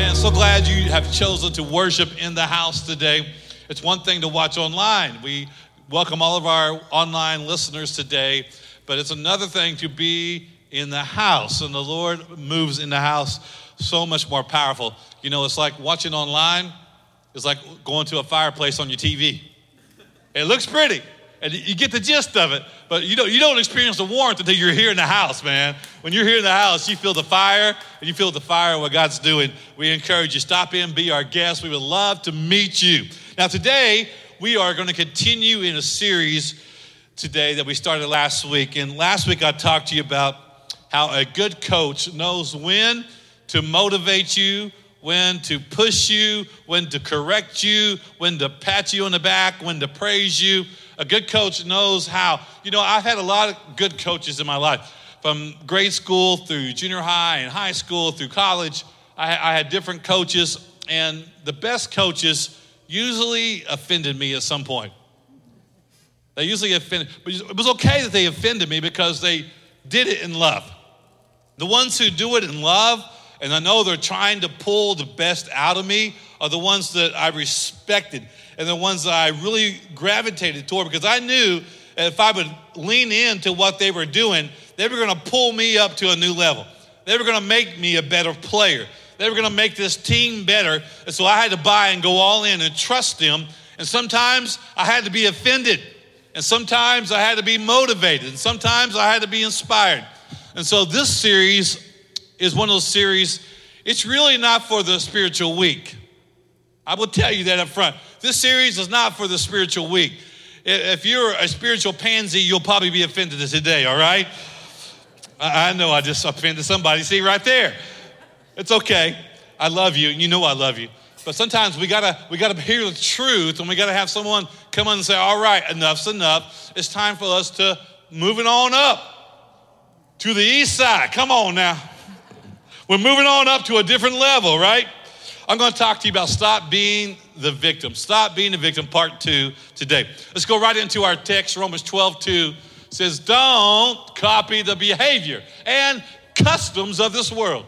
Man, so glad you have chosen to worship in the house today. It's one thing to watch online. We welcome all of our online listeners today, but it's another thing to be in the house, and the Lord moves in the house so much more powerful. You know, it's like watching online, it's like going to a fireplace on your TV. It looks pretty, and you get the gist of it, but you don't, you don't experience the warmth until you're here in the house, man. When you're here in the house, you feel the fire, and you feel the fire of what God's doing. We encourage you, stop in, be our guest. We would love to meet you. Now, today, we are going to continue in a series today that we started last week. And last week, I talked to you about how a good coach knows when to motivate you, when to push you, when to correct you, when to pat you on the back, when to praise you. A good coach knows how. You know, I've had a lot of good coaches in my life, from grade school through junior high and high school through college. I, I had different coaches, and the best coaches usually offended me at some point. They usually offended, but it was okay that they offended me because they did it in love. The ones who do it in love, and I know they're trying to pull the best out of me, are the ones that I respected and the ones that I really gravitated toward because I knew if I would lean into what they were doing, they were going to pull me up to a new level. They were going to make me a better player. They were going to make this team better. And so I had to buy and go all in and trust them. And sometimes I had to be offended. And sometimes I had to be motivated. And sometimes I had to be inspired. And so this series is one of those series, it's really not for the spiritual weak. I will tell you that up front. This series is not for the spiritual weak. If you're a spiritual pansy, you'll probably be offended today, all right? I know I just offended somebody. See, right there. It's okay. I love you, and you know I love you. But sometimes we gotta we gotta hear the truth, and we gotta have someone come on and say, "All right, enough's enough. It's time for us to moving on up to the east side. Come on now. We're moving on up to a different level, right? I'm going to talk to you about stop being the victim. Stop being the victim, part two today. Let's go right into our text. Romans 12, 2 says, Don't copy the behavior and customs of this world,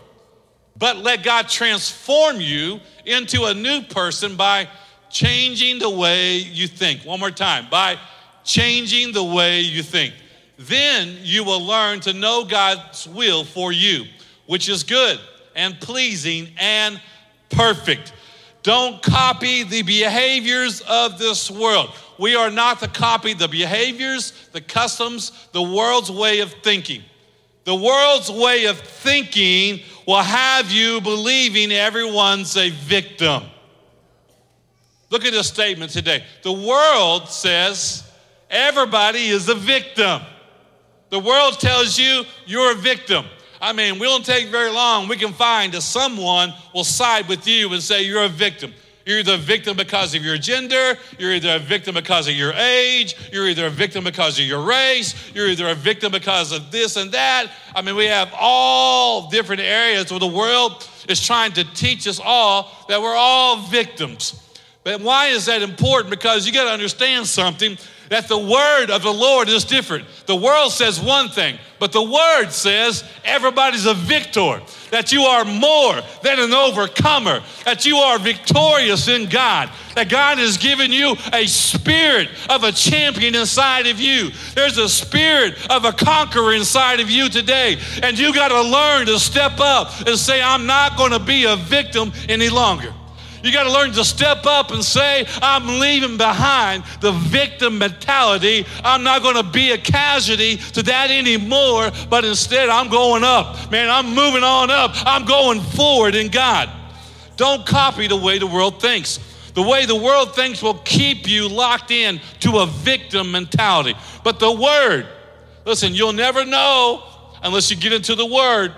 but let God transform you into a new person by changing the way you think. One more time, by changing the way you think. Then you will learn to know God's will for you which is good and pleasing and perfect. Don't copy the behaviors of this world. We are not to copy the behaviors, the customs, the world's way of thinking. The world's way of thinking will have you believing everyone's a victim. Look at this statement today. The world says everybody is a victim. The world tells you you're a victim. I mean, we don't take very long. We can find that someone will side with you and say you're a victim. You're either a victim because of your gender, you're either a victim because of your age, you're either a victim because of your race, you're either a victim because of this and that. I mean, we have all different areas where the world is trying to teach us all that we're all victims. But why is that important? Because you got to understand something that the word of the Lord is different. The world says one thing, but the word says everybody's a victor, that you are more than an overcomer, that you are victorious in God, that God has given you a spirit of a champion inside of you. There's a spirit of a conqueror inside of you today, and you got to learn to step up and say, I'm not going to be a victim any longer. You got to learn to step up and say, I'm leaving behind the victim mentality. I'm not going to be a casualty to that anymore, but instead I'm going up. Man, I'm moving on up. I'm going forward in God. Don't copy the way the world thinks. The way the world thinks will keep you locked in to a victim mentality. But the word, listen, you'll never know unless you get into the word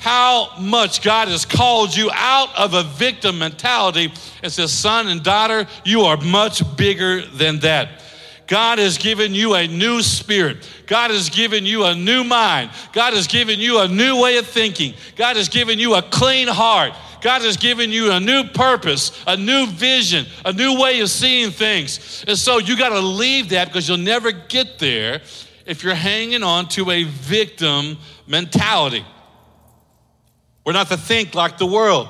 how much God has called you out of a victim mentality and says, son and daughter, you are much bigger than that. God has given you a new spirit. God has given you a new mind. God has given you a new way of thinking. God has given you a clean heart. God has given you a new purpose, a new vision, a new way of seeing things. And so you got to leave that because you'll never get there if you're hanging on to a victim mentality. We're not to think like the world.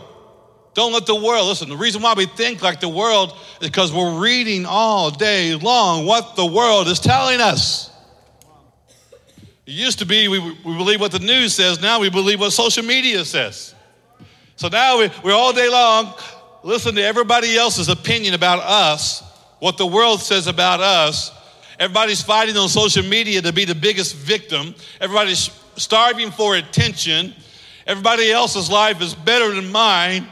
Don't let the world, listen, the reason why we think like the world is because we're reading all day long what the world is telling us. It used to be we, we believe what the news says, now we believe what social media says. So now we, we're all day long listen to everybody else's opinion about us, what the world says about us. Everybody's fighting on social media to be the biggest victim. Everybody's starving for attention. Everybody else's life is better than mine.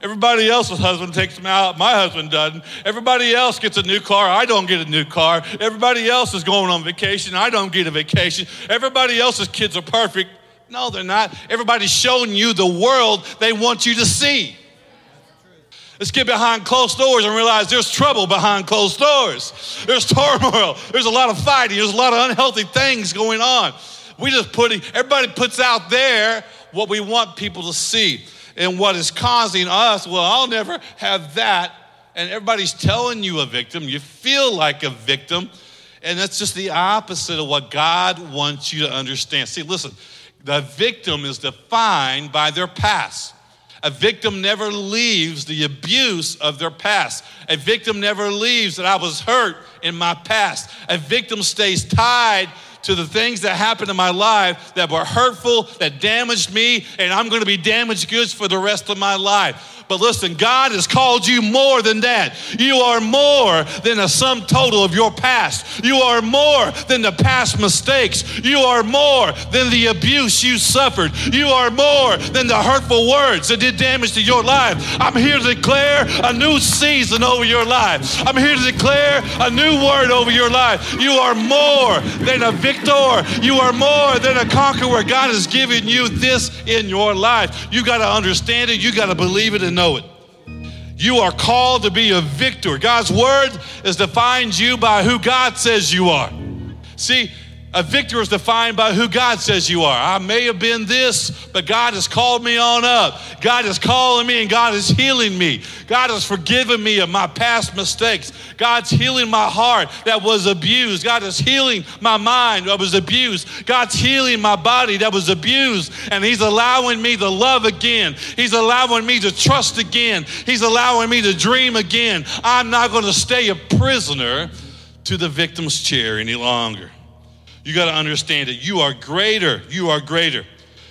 Everybody else's husband takes them out. My husband doesn't. Everybody else gets a new car. I don't get a new car. Everybody else is going on vacation. I don't get a vacation. Everybody else's kids are perfect. No, they're not. Everybody's showing you the world they want you to see. Let's get behind closed doors and realize there's trouble behind closed doors. There's turmoil. There's a lot of fighting. There's a lot of unhealthy things going on. We just putting, everybody puts out there what we want people to see and what is causing us, well, I'll never have that. And everybody's telling you a victim. You feel like a victim. And that's just the opposite of what God wants you to understand. See, listen, the victim is defined by their past. A victim never leaves the abuse of their past. A victim never leaves that I was hurt in my past. A victim stays tied to the things that happened in my life that were hurtful, that damaged me, and I'm to be damaged goods for the rest of my life. But listen, God has called you more than that. You are more than a sum total of your past. You are more than the past mistakes. You are more than the abuse you suffered. You are more than the hurtful words that did damage to your life. I'm here to declare a new season over your life. I'm here to declare a new word over your life. You are more than a victor. You are more than a conqueror. God has given you this in your life. You got to understand it. You got to believe it and know it. You are called to be a victor. God's word is defined you by who God says you are. See, a victor is defined by who God says you are. I may have been this, but God has called me on up. God is calling me and God is healing me. God has forgiven me of my past mistakes. God's healing my heart that was abused. God is healing my mind that was abused. God's healing my body that was abused. And He's allowing me to love again. He's allowing me to trust again. He's allowing me to dream again. I'm not going to stay a prisoner to the victim's chair any longer. You got to understand it. You are greater. You are greater.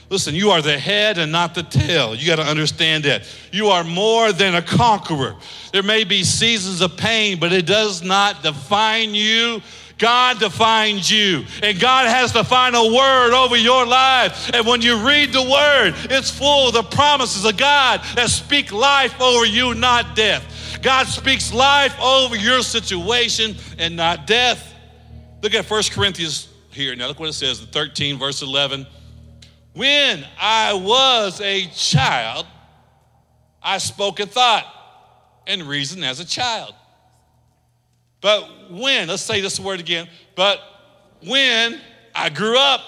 Listen, you are the head and not the tail. You got to understand that. You are more than a conqueror. There may be seasons of pain, but it does not define you. God defines you, and God has the final word over your life. And when you read the word, it's full of the promises of God that speak life over you, not death. God speaks life over your situation and not death. Look at 1 Corinthians here. Now, look what it says in 13, verse 11. When I was a child, I spoke and thought and reasoned as a child. But when, let's say this word again, but when I grew up,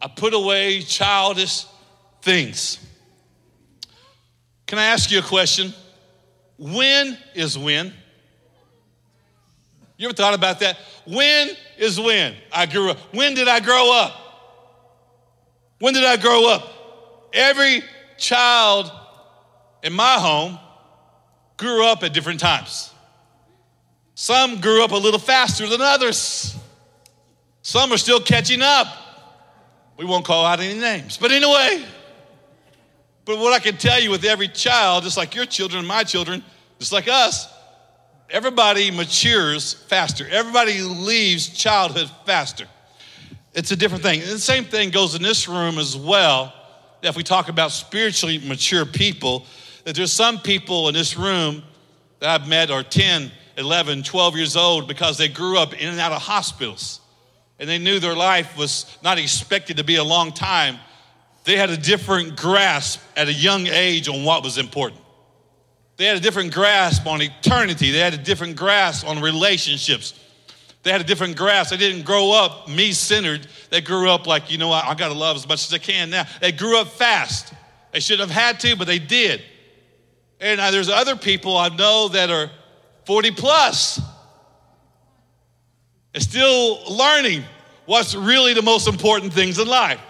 I put away childish things. Can I ask you a question? When is when? You ever thought about that? When is when I grew up? When did I grow up? When did I grow up? Every child in my home grew up at different times. Some grew up a little faster than others. Some are still catching up. We won't call out any names. But anyway, but what I can tell you with every child, just like your children and my children, just like us, everybody matures faster. Everybody leaves childhood faster. It's a different thing. And the same thing goes in this room as well. If we talk about spiritually mature people, that there's some people in this room that I've met are 10, 11, 12 years old because they grew up in and out of hospitals. And they knew their life was not expected to be a long time. They had a different grasp at a young age on what was important. They had a different grasp on eternity. They had a different grasp on relationships. They had a different grasp. They didn't grow up me centered. They grew up like, you know what, I got to love as much as I can now. They grew up fast. They should have had to, but they did. And uh, there's other people I know that are 40 plus and still learning what's really the most important things in life.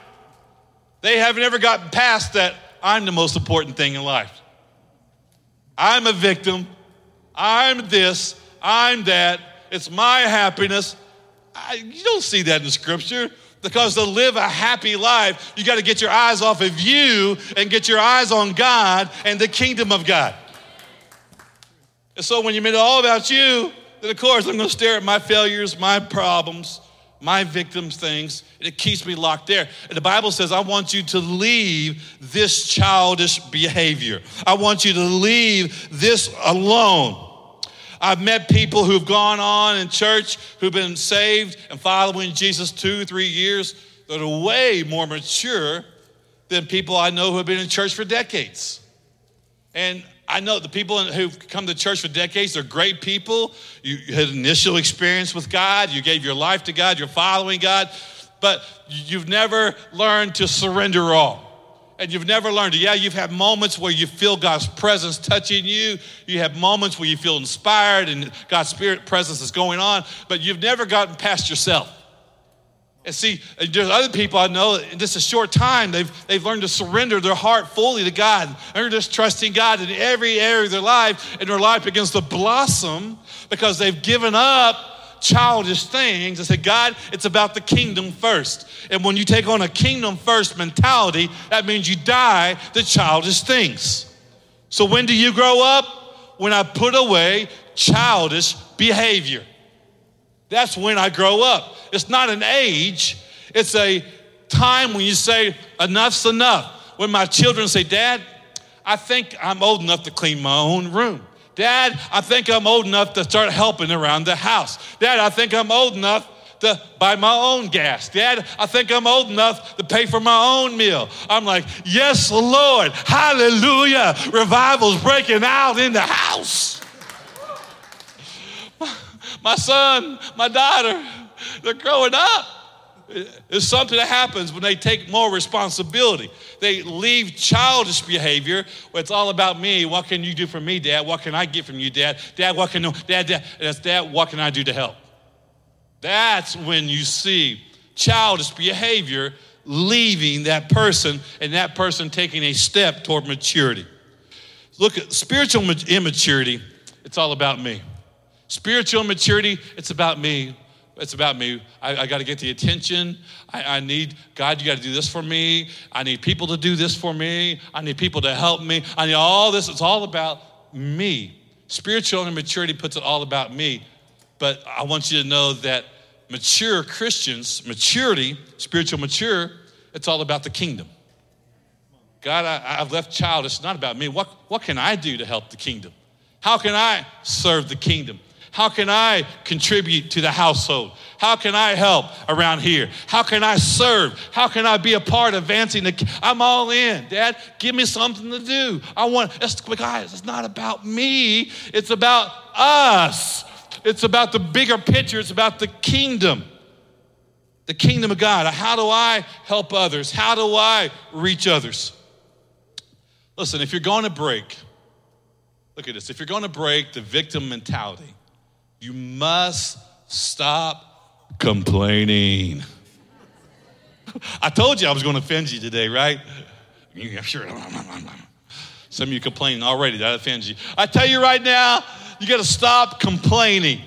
They haven't ever gotten past that I'm the most important thing in life. I'm a victim. I'm this. I'm that. It's my happiness. I, you don't see that in scripture because to live a happy life, you got to get your eyes off of you and get your eyes on God and the kingdom of God. And so when you make it all about you, then of course I'm going to stare at my failures, my problems, my victims' things, it keeps me locked there. And the Bible says, I want you to leave this childish behavior. I want you to leave this alone. I've met people who've gone on in church who've been saved and following Jesus two, three years that are way more mature than people I know who have been in church for decades. And I know the people who've come to church for decades, they're great people. You had initial experience with God, you gave your life to God, you're following God, but you've never learned to surrender all. And you've never learned. Yeah, you've had moments where you feel God's presence touching you. You have moments where you feel inspired and God's spirit presence is going on, but you've never gotten past yourself. And see, there's other people I know in just a short time, they've, they've learned to surrender their heart fully to God. They're just trusting God in every area of their life, and their life begins to blossom because they've given up childish things and said, God, it's about the kingdom first. And when you take on a kingdom first mentality, that means you die to childish things. So when do you grow up? When I put away childish behavior. That's when I grow up. It's not an age, it's a time when you say, enough's enough. When my children say, Dad, I think I'm old enough to clean my own room. Dad, I think I'm old enough to start helping around the house. Dad, I think I'm old enough to buy my own gas. Dad, I think I'm old enough to pay for my own meal. I'm like, yes, Lord, hallelujah. Revival's breaking out in the house. My son, my daughter, they're growing up. It's something that happens when they take more responsibility. They leave childish behavior where it's all about me. What can you do for me, Dad? What can I get from you, Dad? Dad, what can Dad, Dad, Dad, what can I do to help? That's when you see childish behavior leaving that person and that person taking a step toward maturity. Look at spiritual immaturity, it's all about me. Spiritual maturity, it's about me. It's about me. I, I got to get the attention. I, I need, God, you got to do this for me. I need people to do this for me. I need people to help me. I need all this. It's all about me. Spiritual immaturity puts it all about me. But I want you to know that mature Christians, maturity, spiritual mature, it's all about the kingdom. God, I, have left child. It's not about me. What, what can I do to help the kingdom? How can I serve the kingdom? How can I contribute to the household? How can I help around here? How can I serve? How can I be a part of advancing the? I'm all in, Dad. Give me something to do. I want. It's, guys, it's not about me. It's about us. It's about the bigger picture. It's about the kingdom. The kingdom of God. How do I help others? How do I reach others? Listen, if you're going to break, look at this. If you're going to break the victim mentality, you must stop complaining. I told you I was going to offend you today, right? Sure. Some of you complaining already. That offends you. I tell you right now, you got to stop complaining.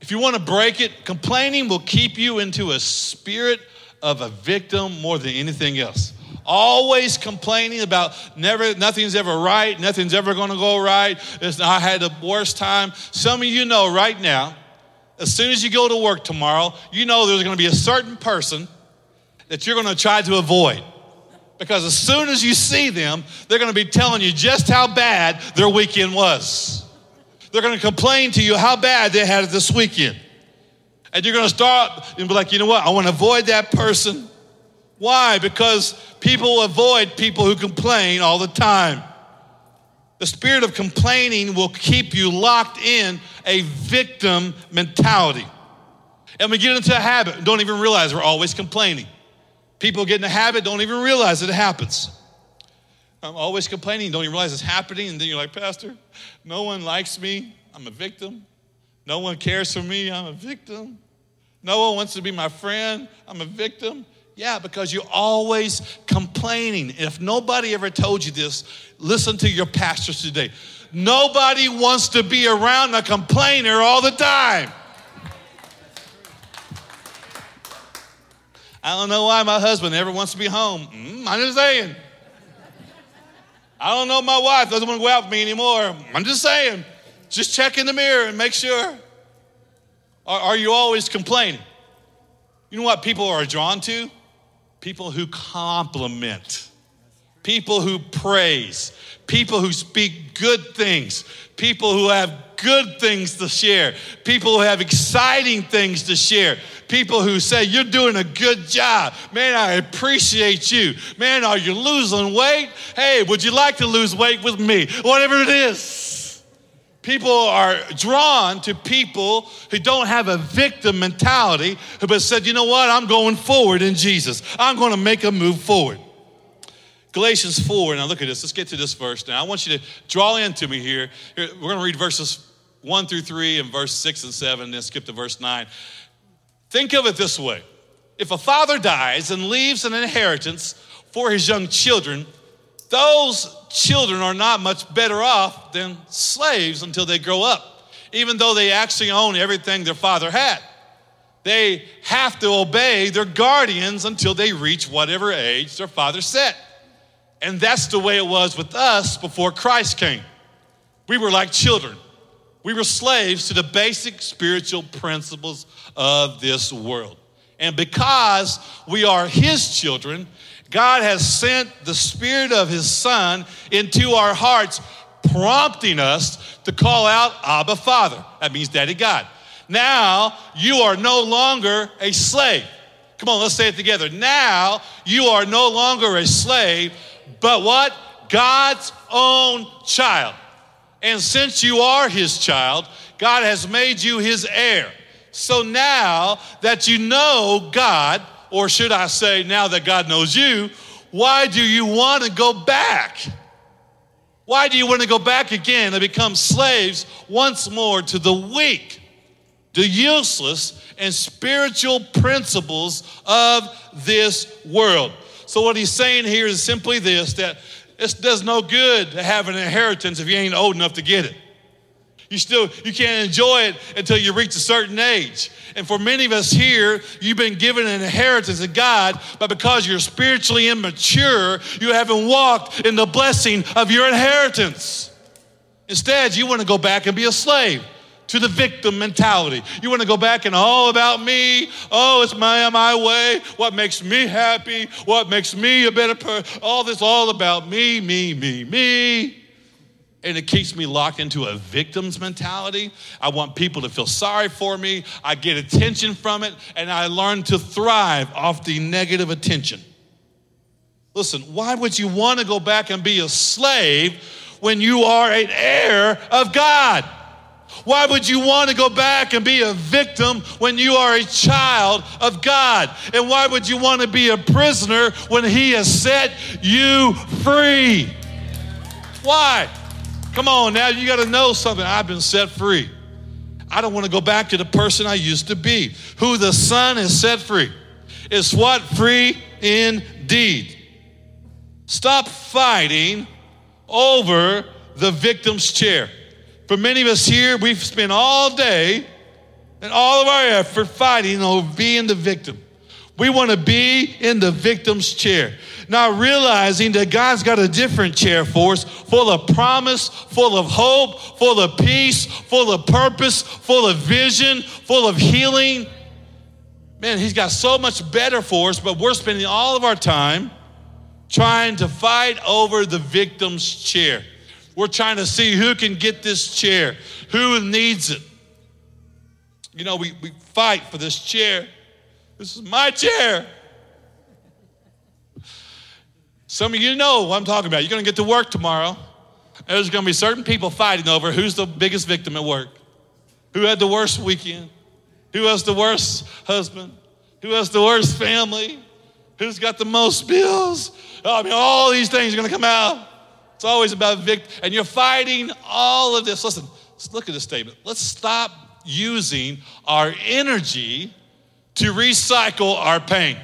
If you want to break it, complaining will keep you into a spirit of a victim more than anything else always complaining about never nothing's ever right nothing's ever going to go right. It's, i had the worst time. Some of you know right now as soon as you go to work tomorrow you know there's going to be a certain person that you're going to try to avoid. Because as soon as you see them they're going to be telling you just how bad their weekend was. They're going to complain to you how bad they had it this weekend. And you're going to start and be like you know what? I want to avoid that person why? Because people avoid people who complain all the time. The spirit of complaining will keep you locked in a victim mentality. And we get into a habit don't even realize we're always complaining. People get in a habit, don't even realize it happens. I'm always complaining, don't even realize it's happening. And then you're like, Pastor, no one likes me. I'm a victim. No one cares for me. I'm a victim. No one wants to be my friend. I'm a victim. Yeah, because you're always complaining. If nobody ever told you this, listen to your pastors today. Nobody wants to be around a complainer all the time. I don't know why my husband never wants to be home. Mm, I'm just saying. I don't know my wife doesn't want to go out with me anymore. I'm just saying. Just check in the mirror and make sure. Are, are you always complaining? You know what people are drawn to? People who compliment, people who praise, people who speak good things, people who have good things to share, people who have exciting things to share, people who say, You're doing a good job. Man, I appreciate you. Man, are you losing weight? Hey, would you like to lose weight with me? Whatever it is. People are drawn to people who don't have a victim mentality, but said, you know what, I'm going forward in Jesus. I'm going to make a move forward. Galatians 4, now look at this. Let's get to this verse now. I want you to draw into me here. here we're going to read verses 1 through 3 and verse 6 and 7, and then skip to verse 9. Think of it this way if a father dies and leaves an inheritance for his young children, those children are not much better off than slaves until they grow up, even though they actually own everything their father had. They have to obey their guardians until they reach whatever age their father set. And that's the way it was with us before Christ came. We were like children. We were slaves to the basic spiritual principles of this world. And because we are His children, God has sent the Spirit of His Son into our hearts, prompting us to call out Abba Father. That means Daddy God. Now you are no longer a slave. Come on, let's say it together. Now you are no longer a slave, but what? God's own child. And since you are his child, God has made you his heir. So now that you know God, or should I say, now that God knows you, why do you want to go back? Why do you want to go back again and become slaves once more to the weak, the useless, and spiritual principles of this world? So, what he's saying here is simply this that it does no good to have an inheritance if you ain't old enough to get it. You still you can't enjoy it until you reach a certain age. And for many of us here, you've been given an inheritance of God, but because you're spiritually immature, you haven't walked in the blessing of your inheritance. Instead, you want to go back and be a slave to the victim mentality. You want to go back and all about me. Oh, it's my my way. What makes me happy? What makes me a better person? All this all about me, me, me, me. And it keeps me locked into a victim's mentality. I want people to feel sorry for me. I get attention from it, and I learn to thrive off the negative attention. Listen, why would you want to go back and be a slave when you are an heir of God? Why would you want to go back and be a victim when you are a child of God? And why would you want to be a prisoner when He has set you free? Why? Come on now, you got to know something. I've been set free. I don't want to go back to the person I used to be. Who the Son has set free is what? Free indeed. Stop fighting over the victim's chair. For many of us here, we've spent all day and all of our effort fighting over being the victim. We want to be in the victim's chair. Now, realizing that God's got a different chair for us, full of promise, full of hope, full of peace, full of purpose, full of vision, full of healing. Man, He's got so much better for us, but we're spending all of our time trying to fight over the victim's chair. We're trying to see who can get this chair, who needs it. You know, we, we fight for this chair. This is my chair. Some of you know what I'm talking about. You're going to get to work tomorrow. There's going to be certain people fighting over who's the biggest victim at work, who had the worst weekend, who has the worst husband, who has the worst family, who's got the most bills. I mean, all these things are going to come out. It's always about victory. And you're fighting all of this. Listen, look at this statement. Let's stop using our energy to recycle our pain.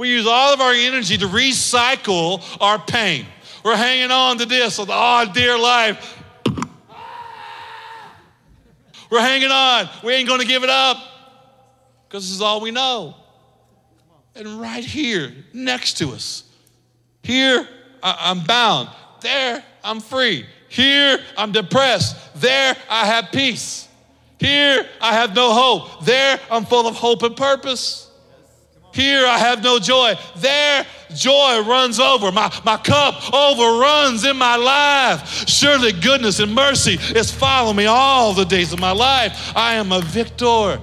We use all of our energy to recycle our pain. We're hanging on to this, oh, dear life. We're hanging on. We ain't going to give it up because this is all we know. And right here, next to us, here I'm bound. There I'm free. Here I'm depressed. There I have peace. Here I have no hope. There I'm full of hope and purpose. Here I have no joy. There joy runs over. My, my cup overruns in my life. Surely goodness and mercy is following me all the days of my life. I am a victor.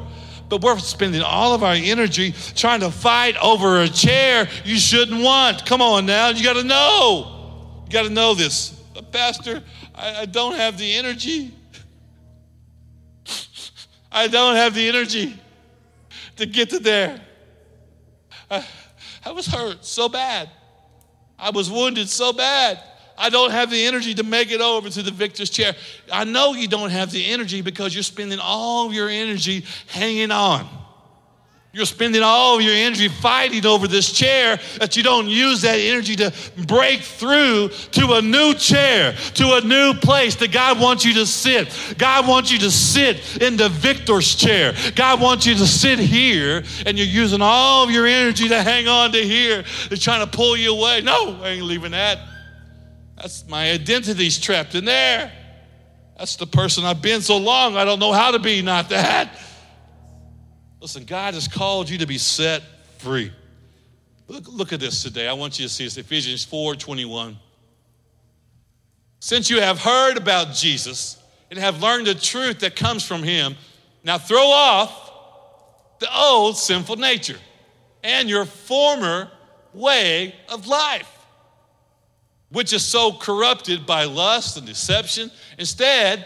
But we're spending all of our energy trying to fight over a chair you shouldn't want. Come on now, you got to know. You got to know this. Pastor, I, I don't have the energy. I don't have the energy to get to there. I, I was hurt so bad. I was wounded so bad. I don't have the energy to make it over to the victor's chair. I know you don't have the energy because you're spending all your energy hanging on. You're spending all of your energy fighting over this chair that you don't use that energy to break through to a new chair, to a new place that God wants you to sit. God wants you to sit in the victor's chair. God wants you to sit here and you're using all of your energy to hang on to here. They're trying to pull you away. No, I ain't leaving that. That's my identity's trapped in there. That's the person I've been so long, I don't know how to be not that. Listen, God has called you to be set free. Look, look at this today. I want you to see this Ephesians 4 21. Since you have heard about Jesus and have learned the truth that comes from him, now throw off the old sinful nature and your former way of life, which is so corrupted by lust and deception. Instead,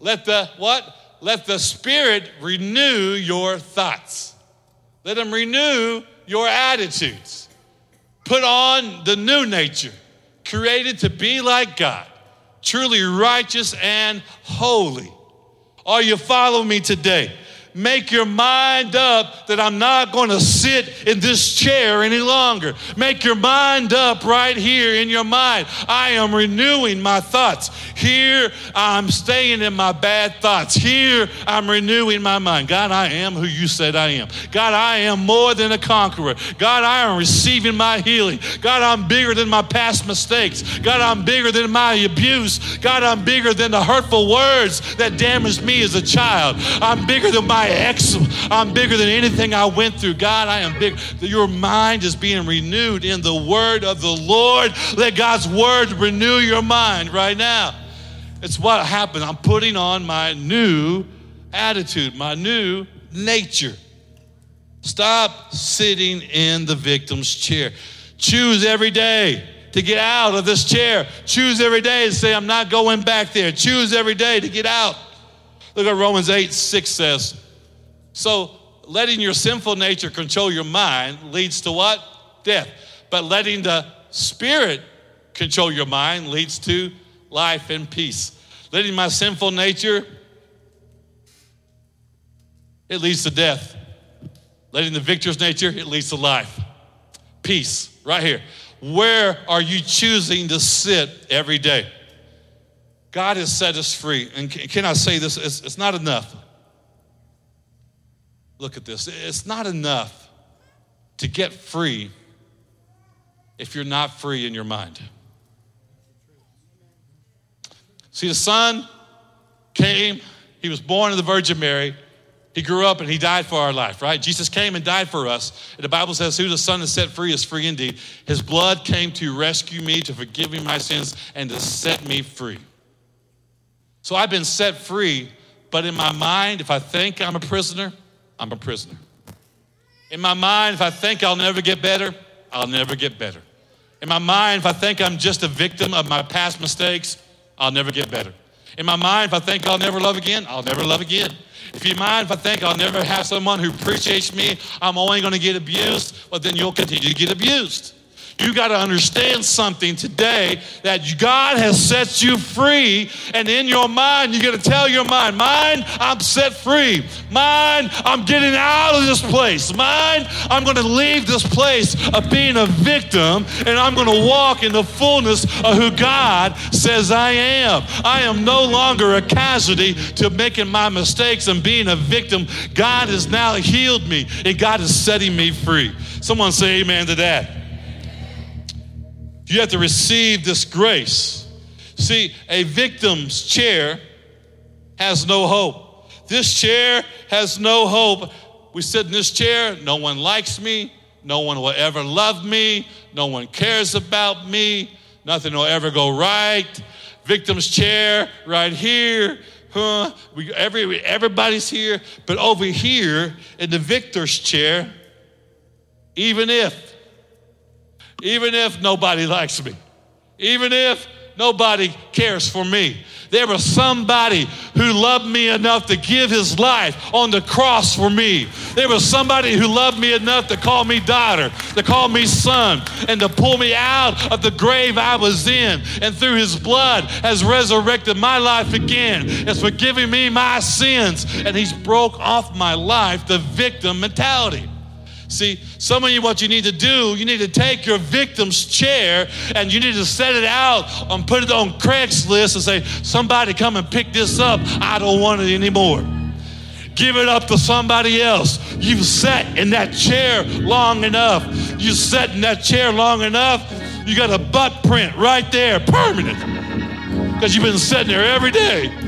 let the what? Let the Spirit renew your thoughts. Let Him renew your attitudes. Put on the new nature, created to be like God, truly righteous and holy. Are you following me today? Make your mind up that I'm not going to sit in this chair any longer. Make your mind up right here in your mind. I am renewing my thoughts. Here, I'm staying in my bad thoughts. Here, I'm renewing my mind. God, I am who you said I am. God, I am more than a conqueror. God, I am receiving my healing. God, I'm bigger than my past mistakes. God, I'm bigger than my abuse. God, I'm bigger than the hurtful words that damaged me as a child. I'm bigger than my ex. I'm bigger than anything I went through. God, I am big. Your mind is being renewed in the word of the Lord. Let God's word renew your mind right now. It's what happened. I'm putting on my new attitude, my new nature. Stop sitting in the victim's chair. Choose every day to get out of this chair. Choose every day to say, I'm not going back there. Choose every day to get out. Look at Romans 8 6 says, so letting your sinful nature control your mind leads to what? Death. But letting the spirit control your mind leads to life and peace. Letting my sinful nature, it leads to death. Letting the victor's nature, it leads to life. Peace, right here. Where are you choosing to sit every day? God has set us free. And can I say this? It's, not enough Look at this. It's not enough to get free if you're not free in your mind. See, the Son came, he was born of the Virgin Mary. He grew up and he died for our life, right? Jesus came and died for us. And the Bible says, Who the Son has set free is free indeed. His blood came to rescue me, to forgive me my sins, and to set me free. So I've been set free, but in my mind, if I think I'm a prisoner, I'm a prisoner. In my mind, if I think I'll never get better, I'll never get better. In my mind, if I think I'm just a victim of my past mistakes, I'll never get better. In my mind, if I think I'll never love again, I'll never love again. If you mind, if I think I'll never have someone who appreciates me, I'm only going to get abused, well, then you'll continue to get abused. You got to understand something today that God has set you free. And in your mind, you got to tell your mind, Mind, I'm set free. Mind, I'm getting out of this place. Mind, I'm going to leave this place of being a victim and I'm going to walk in the fullness of who God says I am. I am no longer a casualty to making my mistakes and being a victim. God has now healed me and God is setting me free. Someone say amen to that. You have to receive this grace. See, a victim's chair has no hope. This chair has no hope. We sit in this chair, no one likes me, no one will ever love me, no one cares about me, nothing will ever go right. Victim's chair right here. Huh? We, every, everybody's here, but over here in the victor's chair, even if, even if nobody likes me, even if nobody cares for me, there was somebody who loved me enough to give his life on the cross for me. There was somebody who loved me enough to call me daughter, to call me son, and to pull me out of the grave I was in. And through his blood has resurrected my life again. Has forgiven me my sins. And he's broke off my life the victim mentality. See, some of you, what you need to do, you need to take your victim's chair and you need to set it out and put it on Craigslist and say, somebody come and pick this up. I don't want it anymore. Give it up to somebody else. You've sat in that chair long enough. You sat in that chair long enough. You got a butt print right there, permanent. Because you've been sitting there every day.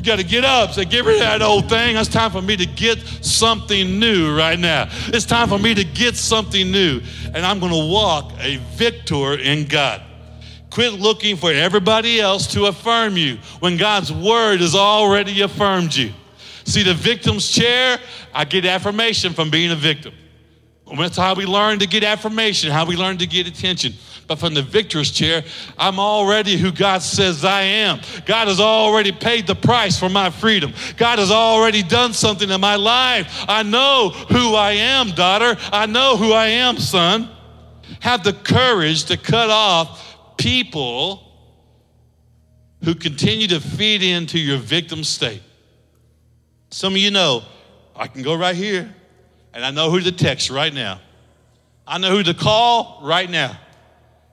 You got to get up. Say, get rid of that old thing. It's time for me to get something new right now. It's time for me to get something new. And I'm going to walk a victor in God. Quit looking for everybody else to affirm you when God's word has already affirmed you. See, the victim's chair, I get affirmation from being a victim. That's how we learn to get affirmation, how we learn to get attention. But from the victor's chair, I'm already who God says I am. God has already paid the price for my freedom. God has already done something in my life. I know who I am, daughter. I know who I am, son. Have the courage to cut off people who continue to feed into your victim state. Some of you know, I can go right here and I know who to text right now. I know who to call right now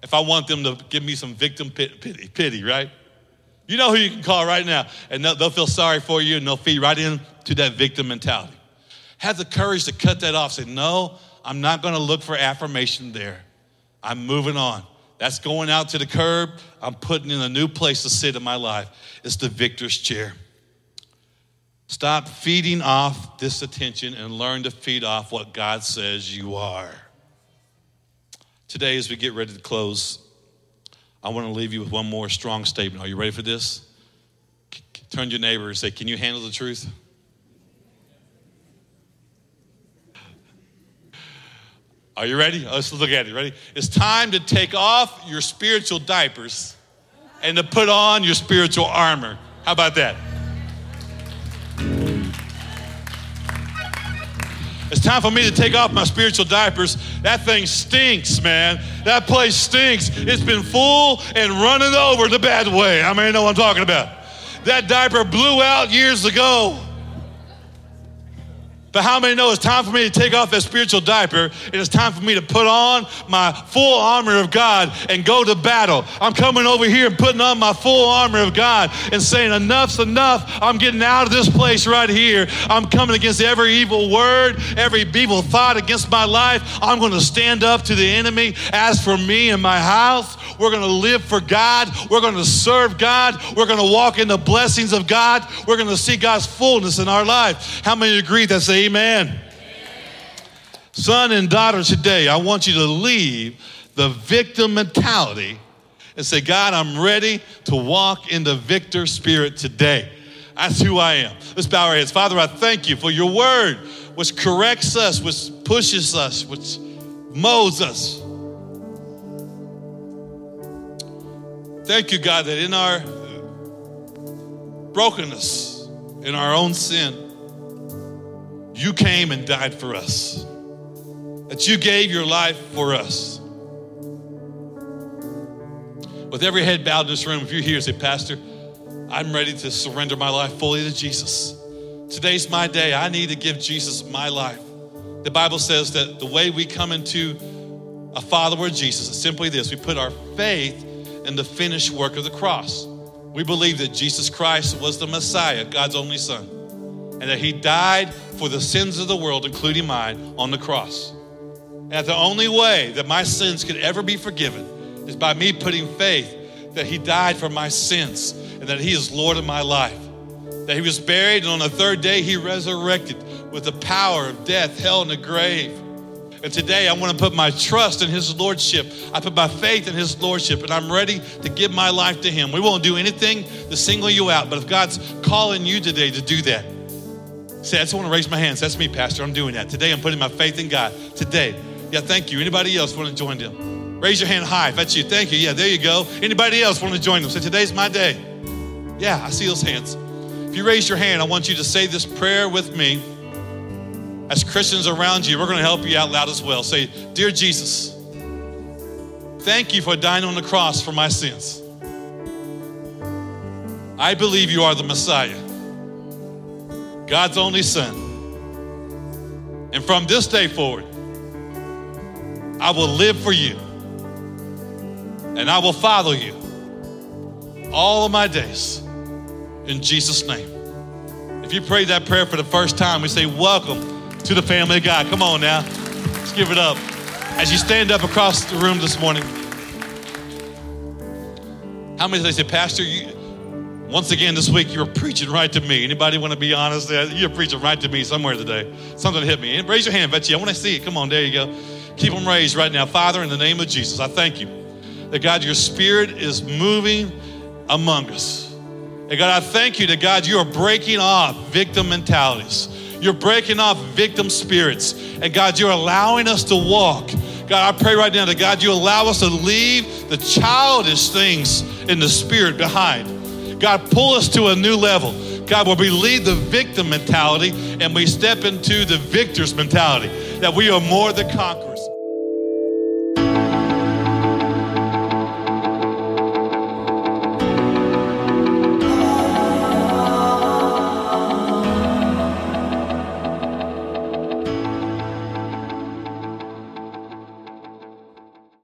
if I want them to give me some victim pity, pity right? You know who you can call right now, and they'll, they'll feel sorry for you and they'll feed right into that victim mentality. Have the courage to cut that off. Say, no, I'm not going to look for affirmation there. I'm moving on. That's going out to the curb. I'm putting in a new place to sit in my life. It's the victor's chair. Stop feeding off this attention and learn to feed off what God says you are. Today, as we get ready to close, I want to leave you with one more strong statement. Are you ready for this? Turn to your neighbor and say, Can you handle the truth? Are you ready? Oh, let's look at it. Ready? It's time to take off your spiritual diapers and to put on your spiritual armor. How about that? It's time for me to take off my spiritual diapers. That thing stinks, man. That place stinks. It's been full and running over the bad way. I mean, you know what I'm talking about. That diaper blew out years ago. But how many know it's time for me to take off that spiritual diaper and it's time for me to put on my full armor of God and go to battle? I'm coming over here and putting on my full armor of God and saying, Enough's enough. I'm getting out of this place right here. I'm coming against every evil word, every evil thought against my life. I'm going to stand up to the enemy. As for me and my house, we're going to live for God. We're going to serve God. We're going to walk in the blessings of God. We're going to see God's fullness in our life. How many agree that say amen. amen. Son and daughter, today, I want you to leave the victim mentality and say, God, I'm ready to walk in the victor spirit today. That's who I am. Let's bow our heads. Father, I thank you for your word, which corrects us, which pushes us, which molds us. Thank you, God, that in our brokenness, in our own sin, you came and died for us, that you gave your life for us. With every head bowed in this room, if you're here, say, Pastor, I'm ready to surrender my life fully to Jesus. Today's my day. I need to give Jesus my life. The Bible says that the way we come into a follower of Jesus is simply this we put our faith in the finished work of the cross. We believe that Jesus Christ was the Messiah, God's only Son, and that He died for the sins of the world, including mine, on the cross. And the only way that my sins could ever be forgiven is by me putting faith that He died for my sins and that He is Lord of my life. That He was buried, and on the third day, He resurrected with the power of death, hell, and the grave. And today I want to put my trust in His Lordship. I put my faith in His Lordship, and I'm ready to give my life to Him. We won't do anything to single you out, but if God's calling you today to do that, say, I just want to raise my hands. That's me, Pastor. I'm doing that. Today I'm putting my faith in God. Today. Yeah, thank you. Anybody else want to join them? Raise your hand high if that's you. Thank you. Yeah, there you go. Anybody else want to join them? Say, today's my day. Yeah, I see those hands. If you raise your hand, I want you to say this prayer with me as Christians around you, we're going to help you out loud as well. Say, Dear Jesus, thank you for dying on the cross for my sins. I believe you are the Messiah, God's only Son. And from this day forward, I will live for you and I will follow you all of my days in Jesus' name. If you prayed that prayer for the first time, we say, Welcome to the family of God. Come on now. Let's give it up. As you stand up across the room this morning, how many they say, Pastor, you, once again this week you were preaching right to me. Anybody want to be honest? You're preaching right to me somewhere today. Something hit me. Raise your hand, Betsy. I want to see it. Come on, there you go. Keep them raised right now. Father, in the name of Jesus, I thank you that God, your spirit is moving among us. And God, I thank you that God, you are breaking off victim mentalities. You're breaking off victim spirits. And God, you're allowing us to walk. God, I pray right now that God, you allow us to leave the childish things in the spirit behind. God, pull us to a new level. God, where we leave the victim mentality and we step into the victor's mentality, that we are more than conquerors.